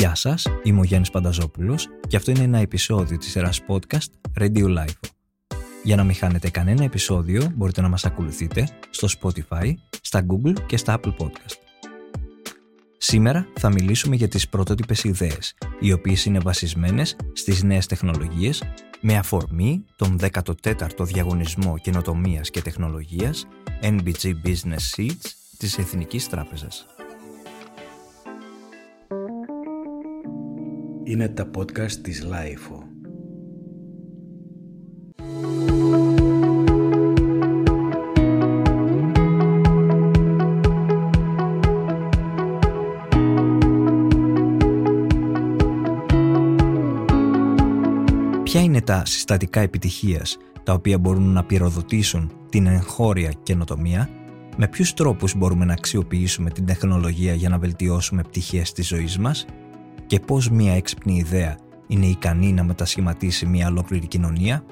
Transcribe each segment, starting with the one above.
Γεια σας, είμαι ο Γιάννης Πανταζόπουλος και αυτό είναι ένα επεισόδιο της σειράς podcast Radio Life. Για να μην χάνετε κανένα επεισόδιο μπορείτε να μας ακολουθείτε στο Spotify, στα Google και στα Apple Podcast. Σήμερα θα μιλήσουμε για τις πρωτότυπες ιδέες, οι οποίες είναι βασισμένες στις νέες τεχνολογίες με αφορμή τον 14ο Διαγωνισμό Καινοτομίας και Τεχνολογίας NBG Business Seeds της Εθνικής Τράπεζας. Είναι τα podcast της Lifeo. Ποια είναι τα συστατικά επιτυχίας τα οποία μπορούν να πυροδοτήσουν την εγχώρια καινοτομία, με ποιους τρόπους μπορούμε να αξιοποιήσουμε την τεχνολογία για να βελτιώσουμε πτυχές της ζωής μας; Και πώς μια έξυπνη ιδέα είναι ικανή να μετασχηματίσει μια ολόκληρη κοινωνία;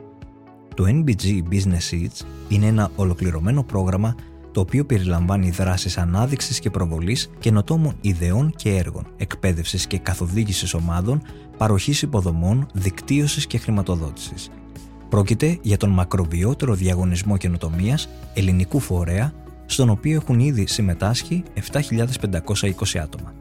Το NBG Business Seeds είναι ένα ολοκληρωμένο πρόγραμμα το οποίο περιλαμβάνει δράσεις ανάδειξης και προβολής καινοτόμων ιδεών και έργων, εκπαίδευσης και καθοδήγησης ομάδων, παροχής υποδομών, δικτύωσης και χρηματοδότησης. Πρόκειται για τον μακροβιότερο διαγωνισμό καινοτομίας ελληνικού φορέα, στον οποίο έχουν ήδη συμμετάσχει 7.520 άτομα.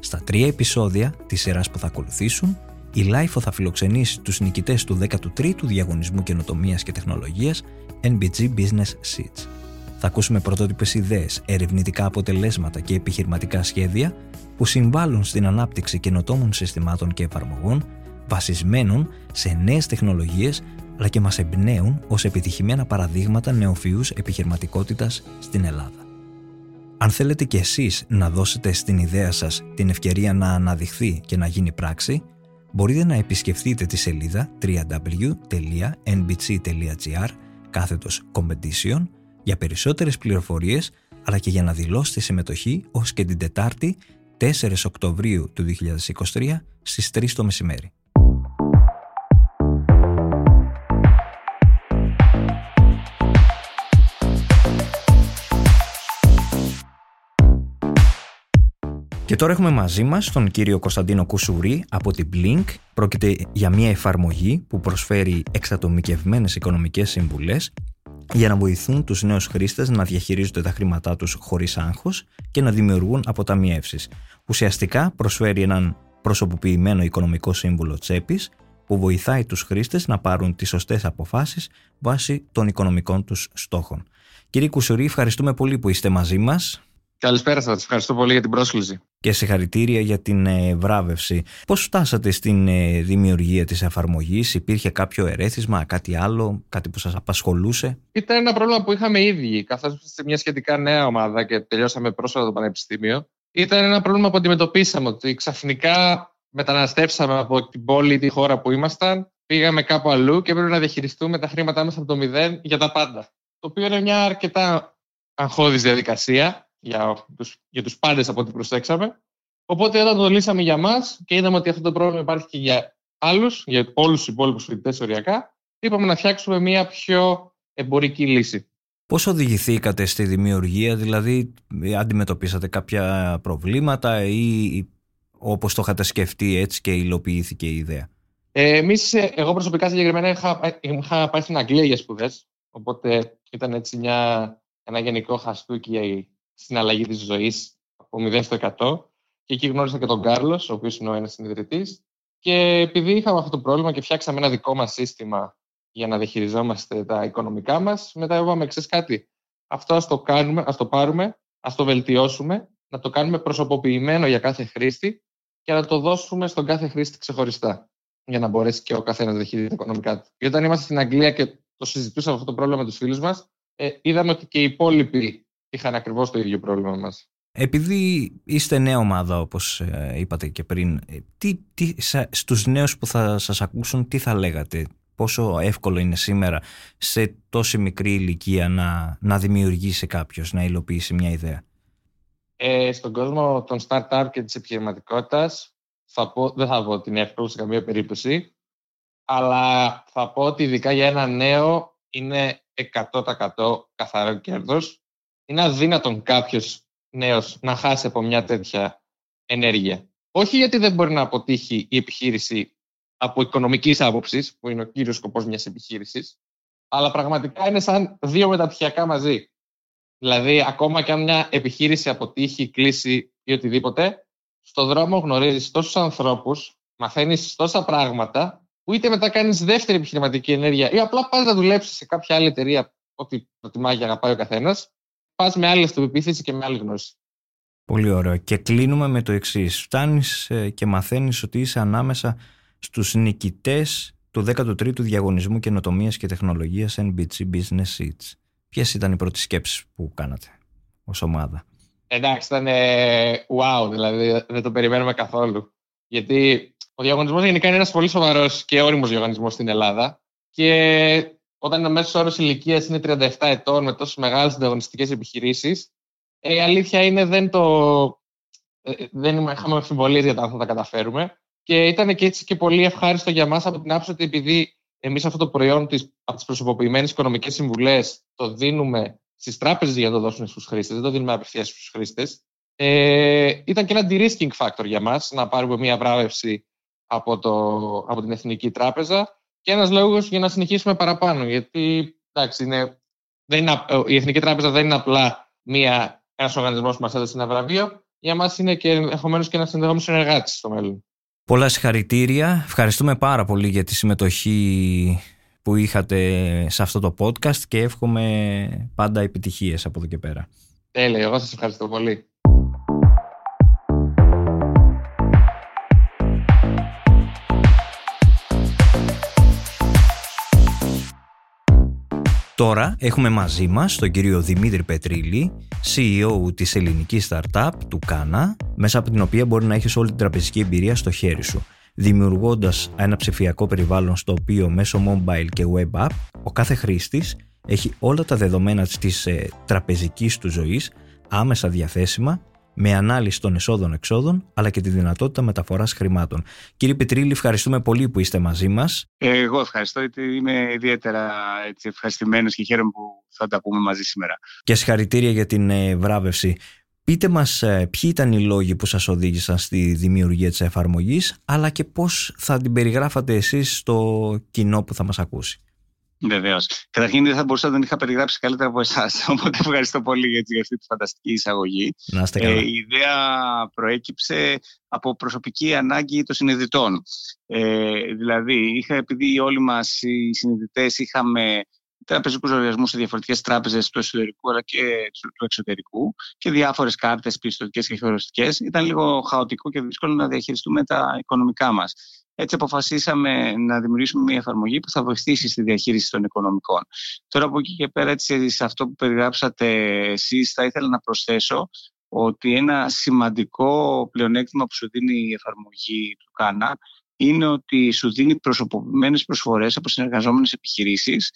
Στα τρία επεισόδια της σειράς που θα ακολουθήσουν, η LIFO θα φιλοξενήσει τους νικητές του 13ου Διαγωνισμού Καινοτομίας και Τεχνολογίας NBG Business Seeds. Θα ακούσουμε πρωτότυπες ιδέες, ερευνητικά αποτελέσματα και επιχειρηματικά σχέδια που συμβάλλουν στην ανάπτυξη καινοτόμων συστημάτων και εφαρμογών βασισμένων σε νέες τεχνολογίες αλλά και μας εμπνέουν ως επιτυχημένα παραδείγματα νεοφυούς επιχειρηματικότητας στην Ελλάδα. Αν θέλετε και εσείς να δώσετε στην ιδέα σας την ευκαιρία να αναδειχθεί και να γίνει πράξη, μπορείτε να επισκεφτείτε τη σελίδα www.nbc.gr κάθετος competition για περισσότερες πληροφορίες αλλά και για να δηλώσετε συμμετοχή ως και την Τετάρτη 4 Οκτωβρίου του 2023 στις 3 το μεσημέρι. Και τώρα έχουμε μαζί μας τον κύριο Κωνσταντίνο Κουσουρί από την Blink. Πρόκειται για μια εφαρμογή που προσφέρει εξατομικευμένες οικονομικές συμβουλές για να βοηθούν τους νέους χρήστες να διαχειρίζονται τα χρήματά τους χωρίς άγχος και να δημιουργούν αποταμιεύσεις. Ουσιαστικά προσφέρει έναν προσωποποιημένο οικονομικό σύμβουλο τσέπης που βοηθάει τους χρήστες να πάρουν τις σωστές αποφάσεις βάσει των οικονομικών τους στόχων. Κύριε Κουσουρί, ευχαριστούμε πολύ που είστε μαζί μας. Καλησπέρα σας. Ευχαριστώ πολύ για την πρόσκληση. Και συγχαρητήρια για την ε, βράβευση. Πώς φτάσατε στην ε, δημιουργία της εφαρμογής, υπήρχε κάποιο ερέθισμα, κάτι άλλο, κάτι που σας απασχολούσε; Ήταν ένα πρόβλημα που είχαμε ήδη, καθώς είμαστε σε μια σχετικά νέα ομάδα και τελειώσαμε πρόσφατα το πανεπιστήμιο. Ήταν ένα πρόβλημα που αντιμετωπίσαμε, ότι ξαφνικά μεταναστεύσαμε από την πόλη ή τη χώρα που ήμασταν, πήγαμε κάπου αλλού και έπρεπε να διαχειριστούμε τα χρήματά μας από το μηδέν για τα πάντα. Το οποίο είναι μια αρκετά αγχώδης διαδικασία για τους, για τους πάντες από ό,τι προσέξαμε. Οπότε όταν το λύσαμε για μας και είδαμε ότι αυτό το πρόβλημα υπάρχει και για άλλους, για όλους τους υπόλοιπους φοιτητές οριακά, είπαμε να φτιάξουμε μια πιο εμπορική λύση. Πώς οδηγηθήκατε στη δημιουργία, δηλαδή αντιμετωπίσατε κάποια προβλήματα ή όπως το είχατε σκεφτεί έτσι και υλοποιήθηκε η ιδέα; Ε, εμείς, ε, εγώ προσωπικά συγκεκριμένα είχα, είχα πάει στην Αγγλία για σπουδές, οπότε ήταν έτσι μια, ένα γενικό χαστούκι στην αλλαγή της ζωής από 0 στο 100. Και εκεί γνώρισα και τον Κάρλος, ο οποίος είναι ο ένας συνειδητής. Και επειδή είχαμε αυτό το πρόβλημα και φτιάξαμε ένα δικό μας σύστημα για να διαχειριζόμαστε τα οικονομικά μας, μετά είπαμε: Ξέρεις κάτι, αυτό ας το, κάνουμε, ας το πάρουμε, ας το βελτιώσουμε, να το κάνουμε προσωποποιημένο για κάθε χρήστη και να το δώσουμε στον κάθε χρήστη ξεχωριστά. Για να μπορέσει και ο καθένας να διαχειρίζεται τα οικονομικά του. Και όταν είμαστε στην Αγγλία και το συζητούσαμε αυτό το πρόβλημα με τους φίλους μας, ε, είδαμε ότι και οι υπόλοιποι είχαν ακριβώς το ίδιο πρόβλημα μας. Επειδή είστε νέα ομάδα όπως ε, είπατε και πριν, ε, τι, τι, στους νέους που θα σας ακούσουν τι θα λέγατε, πόσο εύκολο είναι σήμερα σε τόση μικρή ηλικία να, να δημιουργήσει κάποιος, να υλοποιήσει μια ιδέα; Ε, στον κόσμο των startup και της επιχειρηματικότητας, θα δεν θα πω ότι είναι εύκολο σε καμία περίπτωση, αλλά θα πω ότι ειδικά για ένα νέο είναι 100% καθαρό κέρδος είναι αδύνατον κάποιος νέος να χάσει από μια τέτοια ενέργεια. Όχι γιατί δεν μπορεί να αποτύχει η επιχείρηση από οικονομικής άποψης, που είναι ο κύριος σκοπός μιας επιχείρησης, αλλά πραγματικά είναι σαν δύο μεταπτυχιακά μαζί. Δηλαδή, ακόμα και αν μια επιχείρηση αποτύχει, κλείσει ή οτιδήποτε, στον δρόμο γνωρίζεις τόσους ανθρώπους, μαθαίνεις τόσα πράγματα, που είτε μετά κάνεις δεύτερη επιχειρηματική ενέργεια ή απλά πας να δουλέψεις σε κάποια άλλη εταιρεία, ό,τι προτιμά και αγαπάει ο καθένας, πας με άλλη αυτοπεποίθηση και με άλλη γνώση. Πολύ ωραίο. Και κλείνουμε με το εξής. Φτάνεις ε, και μαθαίνεις ότι είσαι ανάμεσα στους νικητές του 13ου Διαγωνισμού Καινοτομίας και Τεχνολογίας NBG Business Seats. Ποιες ήταν οι πρώτες σκέψεις που κάνατε ως ομάδα; Εντάξει, ήταν wow, δηλαδή δεν το περιμένουμε καθόλου. Γιατί ο διαγωνισμός γενικά είναι ένας πολύ σοβαρός και όριμος διαγωνισμός στην Ελλάδα. Και όταν ο μέσος όρος ηλικίας είναι 37 ετών με τόσες μεγάλες ανταγωνιστικές επιχειρήσεις, ε, η αλήθεια είναι δεν το. Ε, δεν είχαμε αμφιβολίες για το αν θα τα καταφέρουμε. Και ήταν και έτσι και πολύ ευχάριστο για μας από την άποψη ότι επειδή εμείς αυτό το προϊόν της, από τις προσωποποιημένες οικονομικές συμβουλές το δίνουμε στις τράπεζες για να το δώσουν στους χρήστες, δεν το δίνουμε απευθείας στους χρήστες. Ε, ήταν και ένα de-risking factor για μας να πάρουμε μια βράβευση από, το, από την Εθνική Τράπεζα και ένας λόγος για να συνεχίσουμε παραπάνω. Γιατί εντάξει, είναι, δεν είναι, η Εθνική Τράπεζα δεν είναι απλά ένας οργανισμός που μας έδωσε ένα βραβείο. Για μας είναι και ενδεχομένως και ένας ενδεχόμενος συνεργάτης στο μέλλον. Πολλά συγχαρητήρια. Ευχαριστούμε πάρα πολύ για τη συμμετοχή που είχατε σε αυτό το podcast και εύχομαι πάντα επιτυχίες από εδώ και πέρα. Τέλεια, εγώ σας ευχαριστώ πολύ. Τώρα έχουμε μαζί μας τον κύριο Δημήτρη Πετρίλη, CEO της ελληνικής startup του Κάνα, μέσα από την οποία μπορεί να έχεις όλη την τραπεζική εμπειρία στο χέρι σου, δημιουργώντας ένα ψηφιακό περιβάλλον στο οποίο μέσω mobile και web app ο κάθε χρήστης έχει όλα τα δεδομένα της ε, τραπεζικής του ζωής άμεσα διαθέσιμα με ανάλυση των εσόδων-εξόδων, αλλά και τη δυνατότητα μεταφοράς χρημάτων. Κύριε Πετρίλη, ευχαριστούμε πολύ που είστε μαζί μας. Εγώ ευχαριστώ, γιατί είμαι ιδιαίτερα έτσι, ευχαριστημένος και χαίρομαι που θα τα πούμε μαζί σήμερα. Και συγχαρητήρια για την ε, βράβευση. Πείτε μας ε, ποιοι ήταν οι λόγοι που σας οδήγησαν στη δημιουργία της εφαρμογής, αλλά και πώς θα την περιγράφατε εσείς στο κοινό που θα μας ακούσει. Βεβαίως. Καταρχήν δεν θα μπορούσα να την είχα περιγράψει καλύτερα από εσάς. Οπότε ευχαριστώ πολύ για αυτή τη φανταστική εισαγωγή. Να είστε καλά. Ε, η ιδέα προέκυψε από προσωπική ανάγκη των συνειδητών. Ε, δηλαδή, είχα, επειδή όλοι μας οι συνειδητές είχαμε τραπεζικούς λογαριασμούς σε διαφορετικές τράπεζες του εσωτερικού αλλά και του εξωτερικού και διάφορες κάρτες πιστοτικές και χειροστικές, ήταν λίγο χαοτικό και δύσκολο να διαχειριστούμε τα οικονομικά μας. Έτσι αποφασίσαμε να δημιουργήσουμε μια εφαρμογή που θα βοηθήσει στη διαχείριση των οικονομικών. Τώρα από εκεί και πέρα, έτσι, σε αυτό που περιγράψατε εσείς, θα ήθελα να προσθέσω ότι ένα σημαντικό πλεονέκτημα που σου δίνει η εφαρμογή του ΚΑΝΑ είναι ότι σου δίνει προσωποποιημένες προσφορές από συνεργαζόμενες επιχειρήσεις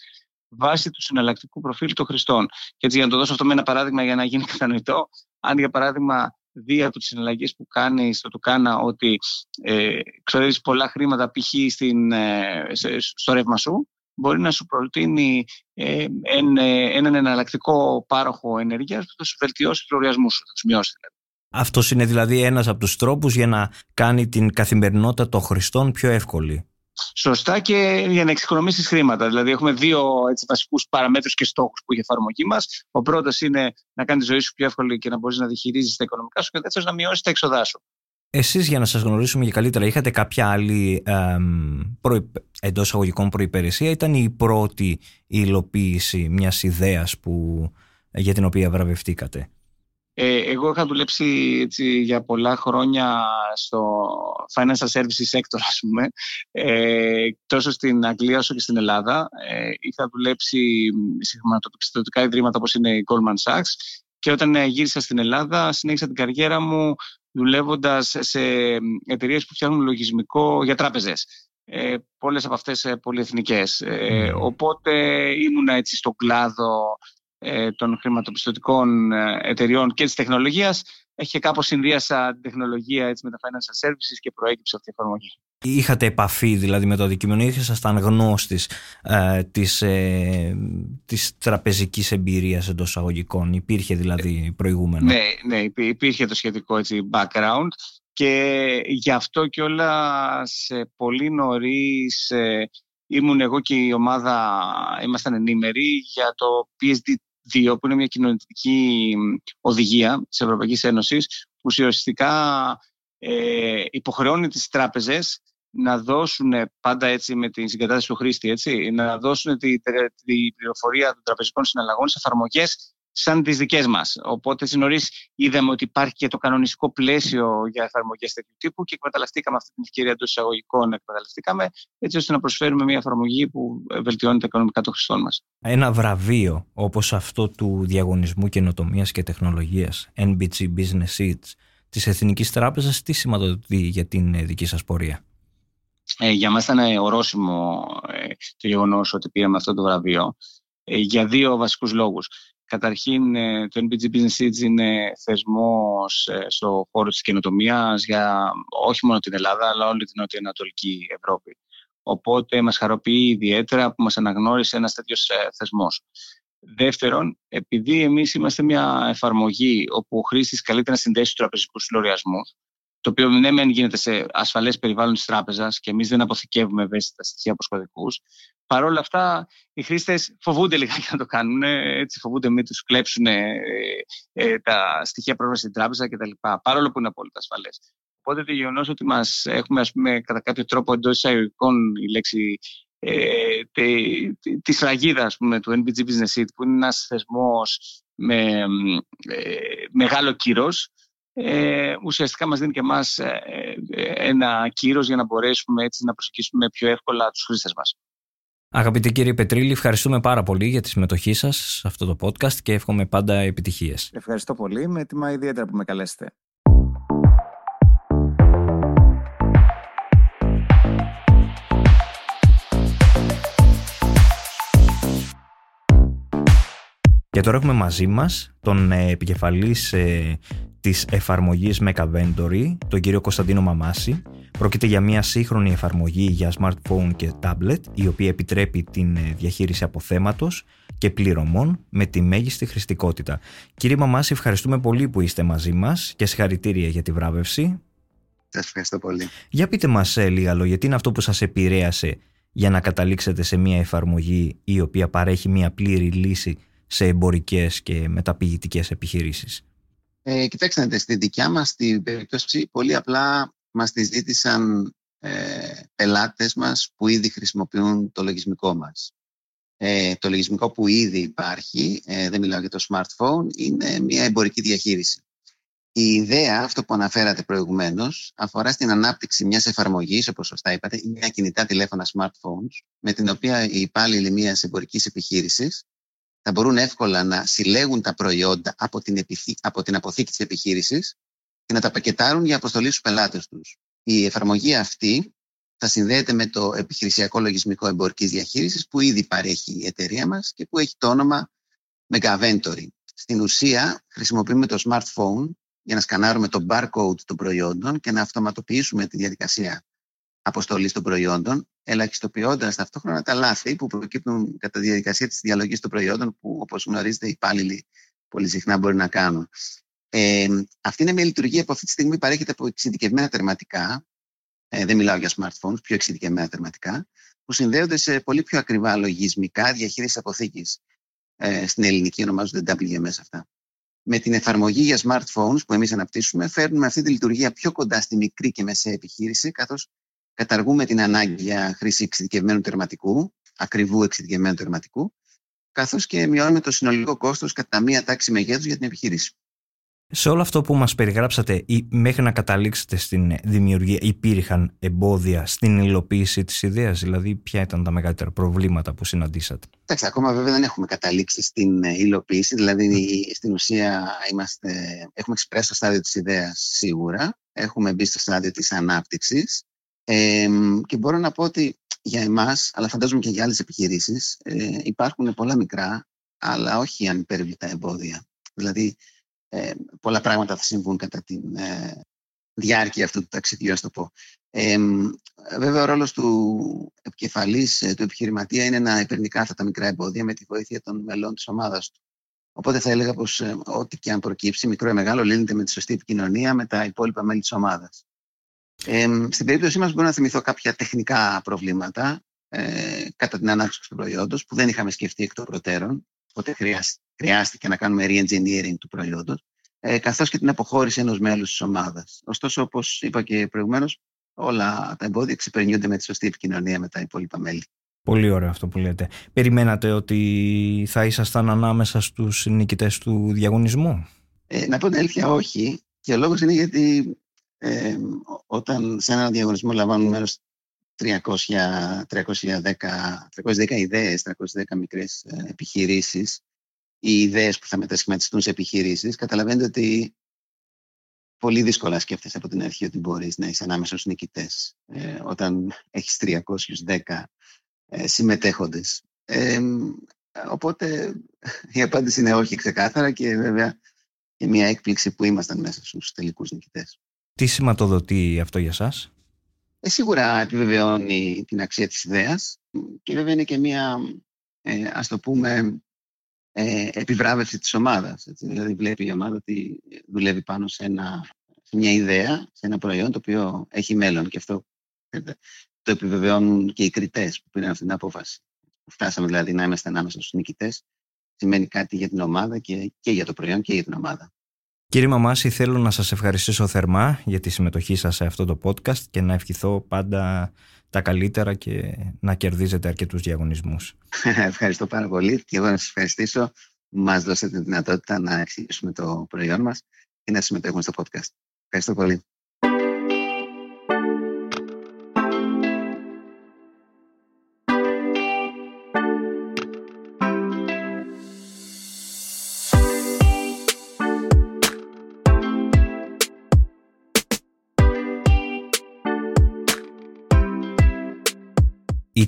βάσει του συναλλακτικού προφίλ των χρηστών. Και έτσι για να το δώσω αυτό με ένα παράδειγμα για να γίνει κατανοητό, αν για παράδειγμα δει από τις συναλλαγές που κάνει στο Τουκάνα ότι ε, ξοδεύεις πολλά χρήματα π.χ. Ε, στο ρεύμα σου, μπορεί να σου προτείνει ε, έναν εναλλακτικό πάροχο ενέργειας που θα σου βελτιώσει του λογαριασμού σου, θα τους μειώσει δηλαδή. Αυτό είναι δηλαδή ένας από τους τρόπους για να κάνει την καθημερινότητα των χρηστών πιο εύκολη σωστά και για να εξοικονομήσεις χρήματα. Δηλαδή, έχουμε δύο βασικούς παραμέτρους και στόχους που έχει η εφαρμογή μας. Ο πρώτος είναι να κάνεις τη ζωή σου πιο εύκολη και να μπορείς να διαχειρίζεις τα οικονομικά σου, και ο δεύτερος να μειώσεις τα έξοδά σου. Εσείς για να σας γνωρίσουμε και καλύτερα είχατε κάποια άλλη ε, προ, εντός αγωγικών προϋπηρεσία; Ήταν η πρώτη υλοποίηση μιας ιδέας που, για την οποία βραβευτήκατε; Ε, εγώ είχα δουλέψει έτσι, για πολλά χρόνια στο financial services sector, ας πούμε, ε, τόσο στην Αγγλία όσο και στην Ελλάδα. Ε, είχα δουλέψει σε χρηματοπιστωτικά ιδρύματα όπως είναι η Goldman Sachs και όταν ε, γύρισα στην Ελλάδα συνέχισα την καριέρα μου δουλεύοντας σε εταιρείες που φτιάχνουν λογισμικό για τράπεζες. Ε, πολλές από αυτές ε, πολυεθνικές. Ε, οπότε ήμουν έτσι στον κλάδο ε, των χρηματοπιστωτικών ε, εταιριών και της τεχνολογίας έχει κάπως συνδύασα την τεχνολογία έτσι, με τα financial services και προέκυψε αυτή η εφαρμογή. Είχατε επαφή δηλαδή με το αντικείμενο, ήσασταν γνώστης ε, της, ε, της τραπεζικής εμπειρίας εντός αγωγικών, υπήρχε δηλαδή προηγούμενο; Ναι, ναι υπήρχε το σχετικό έτσι, background Και γι' αυτό κιόλας πολύ νωρίς ε, ήμουν εγώ και η ομάδα, ήμασταν ενήμεροι για το PSD2, που είναι μια κοινωνική οδηγία της Ευρωπαϊκής Ένωσης, που ουσιαστικά ε, υποχρεώνει τις τράπεζες να δώσουν πάντα έτσι με την συγκατάσταση του χρήστη, έτσι, να δώσουν τη, τη πληροφορία των τραπεζικών συναλλαγών σε εφαρμογές σαν τις δικές μας. Οπότε νωρί είδαμε ότι υπάρχει και το κανονιστικό πλαίσιο για εφαρμογές τέτοιου τύπου και εκμεταλλευτήκαμε αυτή την ευκαιρία των εισαγωγικών, εκμεταλλευτήκαμε έτσι ώστε να προσφέρουμε μια εφαρμογή που βελτιώνει τα οικονομικά των χρηστών μας. Ένα βραβείο όπως αυτό του Διαγωνισμού Καινοτομίας και Τεχνολογίας, NBG Business Seeds, της Εθνικής Τράπεζας, τι σηματοδοτεί για την ε, δική σας πορεία; Ε, για μας ήταν ορόσημο ε, το γεγονός ότι πήραμε αυτό το βραβείο ε, για δύο βασικούς λόγους. Καταρχήν, ε, το NBG Business Seeds είναι θεσμός ε, στο χώρο της καινοτομίας για όχι μόνο την Ελλάδα, αλλά όλη την νοτιοανατολική Ευρώπη. Οπότε μας χαροποιεί ιδιαίτερα που μας αναγνώρισε ένας τέτοιος θεσμός. Δεύτερον, επειδή εμείς είμαστε μια εφαρμογή όπου ο χρήστης καλείται να συνδέσει τους τραπεζικούς λογαριασμούς, το οποίο ναι, μεν γίνεται σε ασφαλές περιβάλλον της τράπεζας και εμείς δεν αποθηκεύουμε ευαίσθητα στοιχεία από κωδικού. Παρ' όλα αυτά, οι χρήστες φοβούνται λιγάκι να το κάνουν. Έτσι, φοβούνται μην τους κλέψουν ε, ε, τα στοιχεία πρόσβασης στην τράπεζα κτλ. Παρόλο που είναι απόλυτα ασφαλές. Οπότε το γεγονός ότι μας έχουμε, ας πούμε, κατά κάποιο τρόπο εντός εισαγωγικών η λέξη ε, τη, τη σφραγίδα του NBG Business Seat, που είναι ένας θεσμός με ε, μεγάλο κύρος ε, ουσιαστικά μας δίνει και εμάς ε, ε, ένα κύρος για να μπορέσουμε έτσι να προσεγγίσουμε πιο εύκολα τους χρήστες μας. Αγαπητοί κύριε Πετρίλη, ευχαριστούμε πάρα πολύ για τη συμμετοχή σας σε αυτό το podcast και εύχομαι πάντα επιτυχίες. Ευχαριστώ πολύ. Με τιμά ιδιαίτερα που με καλέσετε. Και τώρα έχουμε μαζί μας τον επικεφαλής της εφαρμογής Megaventory, τον κύριο Κωνσταντίνο Μαμάση. Πρόκειται για μια σύγχρονη εφαρμογή για smartphone και tablet, η οποία επιτρέπει την ε, διαχείριση αποθέματος και πληρωμών με τη μέγιστη χρηστικότητα. Κύριε Μαμάση, ευχαριστούμε πολύ που είστε μαζί μας και συγχαρητήρια για τη βράβευση. Σας ευχαριστώ πολύ. Για πείτε μας ε, λίγα λόγια, τι είναι αυτό που σας επηρέασε για να καταλήξετε σε μια εφαρμογή η οποία παρέχει μια πλήρη λύση σε εμπορικές και μεταπηγητικές επιχειρήσεις; Ε, κοιτάξτε, να στη δικιά μας την περίπτωση πολύ απλά μας τη ζήτησαν ε, πελάτες μας που ήδη χρησιμοποιούν το λογισμικό μας. Ε, το λογισμικό που ήδη υπάρχει, ε, δεν μιλάω για το smartphone, είναι μια εμπορική διαχείριση. Η ιδέα, αυτό που αναφέρατε προηγουμένως, αφορά στην ανάπτυξη μιας εφαρμογής, όπως σωστά είπατε, ή μια κινητά τηλέφωνα smartphones, με την οποία οι υπάλληλοι μιας εμπορικής επιχείρησης θα μπορούν εύκολα να συλλέγουν τα προϊόντα από την, από την αποθήκη της επιχείρησης και να τα πακετάρουν για αποστολή στους πελάτες τους. Η εφαρμογή αυτή θα συνδέεται με το επιχειρησιακό λογισμικό εμπορικής διαχείρισης που ήδη παρέχει η εταιρεία μας και που έχει το όνομα Megaventory. Στην ουσία χρησιμοποιούμε το smartphone για να σκανάρουμε το barcode των προϊόντων και να αυτοματοποιήσουμε τη διαδικασία αποστολής των προϊόντων, ελαχιστοποιώντας ταυτόχρονα τα λάθη που προκύπτουν κατά τη διαδικασία της διαλογής των προϊόντων, που όπως γνωρίζετε οι υπάλληλοι πολύ συχνά μπορεί να κάνουν. Ε, αυτή είναι μια λειτουργία που αυτή τη στιγμή παρέχεται από εξειδικευμένα τερματικά. Ε, δεν μιλάω για smartphones, πιο εξειδικευμένα τερματικά, που συνδέονται σε πολύ πιο ακριβά λογισμικά διαχείρισης αποθήκης. Ε, στην ελληνική ονομάζονται WMS αυτά. Με την εφαρμογή για smartphones που εμείς αναπτύσσουμε, φέρνουμε αυτή τη λειτουργία πιο κοντά στη μικρή και μεσαία επιχείρηση, καθώς καταργούμε την ανάγκη για χρήση εξειδικευμένου τερματικού, ακριβού εξειδικευμένου τερματικού, καθώς και μειώνουμε το συνολικό κόστος κατά μία τάξη μεγέθους για την επιχείρηση. Σε όλο αυτό που μας περιγράψατε ή μέχρι να καταλήξετε στην δημιουργία υπήρχαν εμπόδια στην υλοποίηση της ιδέας, δηλαδή ποια ήταν τα μεγαλύτερα προβλήματα που συναντήσατε; Εντάξει, ακόμα βέβαια δεν έχουμε καταλήξει στην υλοποίηση, δηλαδή στην ουσία είμαστε, έχουμε εξυπρέσει το στάδιο της ιδέας σίγουρα, έχουμε μπει στο στάδιο της ανάπτυξης ε, και μπορώ να πω ότι για εμάς, αλλά φαντάζομαι και για άλλες επιχειρήσεις, ε, υπάρχουν πολλά μικρά, αλλά όχι ανυπέρβλητα εμπόδια. Δηλαδή, ε, πολλά πράγματα θα συμβούν κατά τη ε, διάρκεια αυτού του ταξιδιού, ας το πω. Ε, βέβαια, ο ρόλος του επικεφαλής, ε, του επιχειρηματία, είναι να υπερνικά αυτά τα μικρά εμπόδια με τη βοήθεια των μελών της ομάδας του. Οπότε θα έλεγα πως ε, ό,τι και αν προκύψει, μικρό ή μεγάλο, λύνεται με τη σωστή επικοινωνία με τα υπόλοιπα μέλη της ομάδας. Ε, στην περίπτωσή μας μπορώ να θυμηθώ κάποια τεχνικά προβλήματα ε, κατά την ανάπτυξη του προϊόντος που δεν είχαμε σκεφτεί εκ των προτέρων, οπότε χρειάστηκε να κάνουμε re-engineering του προϊόντος, ε, καθώς και την αποχώρηση ενός μέλους της ομάδας. Ωστόσο, όπως είπα και προηγουμένως, όλα τα εμπόδια ξεπερνιούνται με τη σωστή επικοινωνία με τα υπόλοιπα μέλη. Πολύ ωραίο αυτό που λέτε. Περιμένατε ότι θα ήσασταν ανάμεσα στους νικητές του διαγωνισμού; Ε, να πω την αλήθεια όχι. Και ο λόγος είναι γιατί ε, όταν σε ένα διαγωνισμό λαμβάνουν μέρος 300, 310, 310 ιδέες, 310 μικρές ε, επιχειρήσεις, οι ιδέες που θα μετασχηματιστούν σε επιχειρήσεις, καταλαβαίνετε ότι πολύ δύσκολα σκέφτεσαι από την αρχή ότι μπορείς να είσαι ανάμεσα στους νικητές. Ε, όταν έχεις 310 ε, συμμετέχοντες. Ε, οπότε η απάντηση είναι όχι ξεκάθαρα και βέβαια και μια έκπληξη που ήμασταν μέσα στους τελικούς νικητές. Τι σηματοδοτεί αυτό για σας; Ε, σίγουρα επιβεβαιώνει την αξία της ιδέας και βέβαια είναι και μια, ε, ας το πούμε, ε, επιβράβευση της ομάδας. Έτσι. Δηλαδή βλέπει η ομάδα ότι δουλεύει πάνω σε, ένα, σε μια ιδέα, σε ένα προϊόν το οποίο έχει μέλλον και αυτό το επιβεβαιώνουν και οι κριτές που πήραν αυτή την απόφαση. Φτάσαμε δηλαδή να είμαστε ανάμεσα στους νικητές. Σημαίνει κάτι για την ομάδα και, και για το προϊόν και για την ομάδα. Κύριε Μαμάση, θέλω να σας ευχαριστήσω θερμά για τη συμμετοχή σας σε αυτό το podcast και να ευχηθώ πάντα τα καλύτερα και να κερδίζετε αρκετούς διαγωνισμούς. Ευχαριστώ πάρα πολύ και εγώ να σας ευχαριστήσω που μας δώσετε τη δυνατότητα να εξηγήσουμε το προϊόν μας και να συμμετέχουμε στο podcast. Ευχαριστώ πολύ.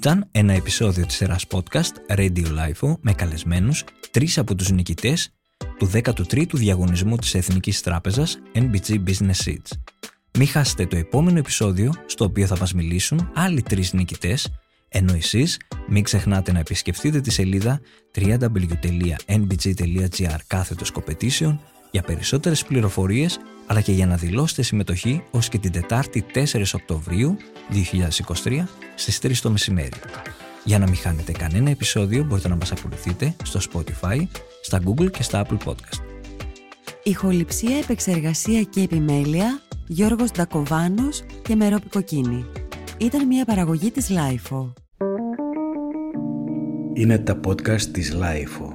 Ήταν ένα επεισόδιο της σειράς podcast Radio Life με καλεσμένους τρεις από τους νικητές του 13ου διαγωνισμού της Εθνικής Τράπεζας NBG Business Seeds. Μην χάσετε το επόμενο επεισόδιο στο οποίο θα μας μιλήσουν άλλοι τρεις νικητές ενώ εσείς μην ξεχνάτε να επισκεφτείτε τη σελίδα www.nbg.gr κάθετος competition για περισσότερες πληροφορίες αλλά και για να δηλώσετε συμμετοχή ως και την Τετάρτη 4 Οκτωβρίου 2023 στις 3 το μεσημέρι. Για να μην χάνετε κανένα επεισόδιο μπορείτε να μας ακολουθείτε στο Spotify, στα Google και στα Apple Podcast. Ηχοληψία, επεξεργασία και επιμέλεια Γιώργος Ντακοβάνος και Μερόπη Κοκκίνη. Ήταν μια παραγωγή της Lifeo. Είναι τα podcast της Lifeo.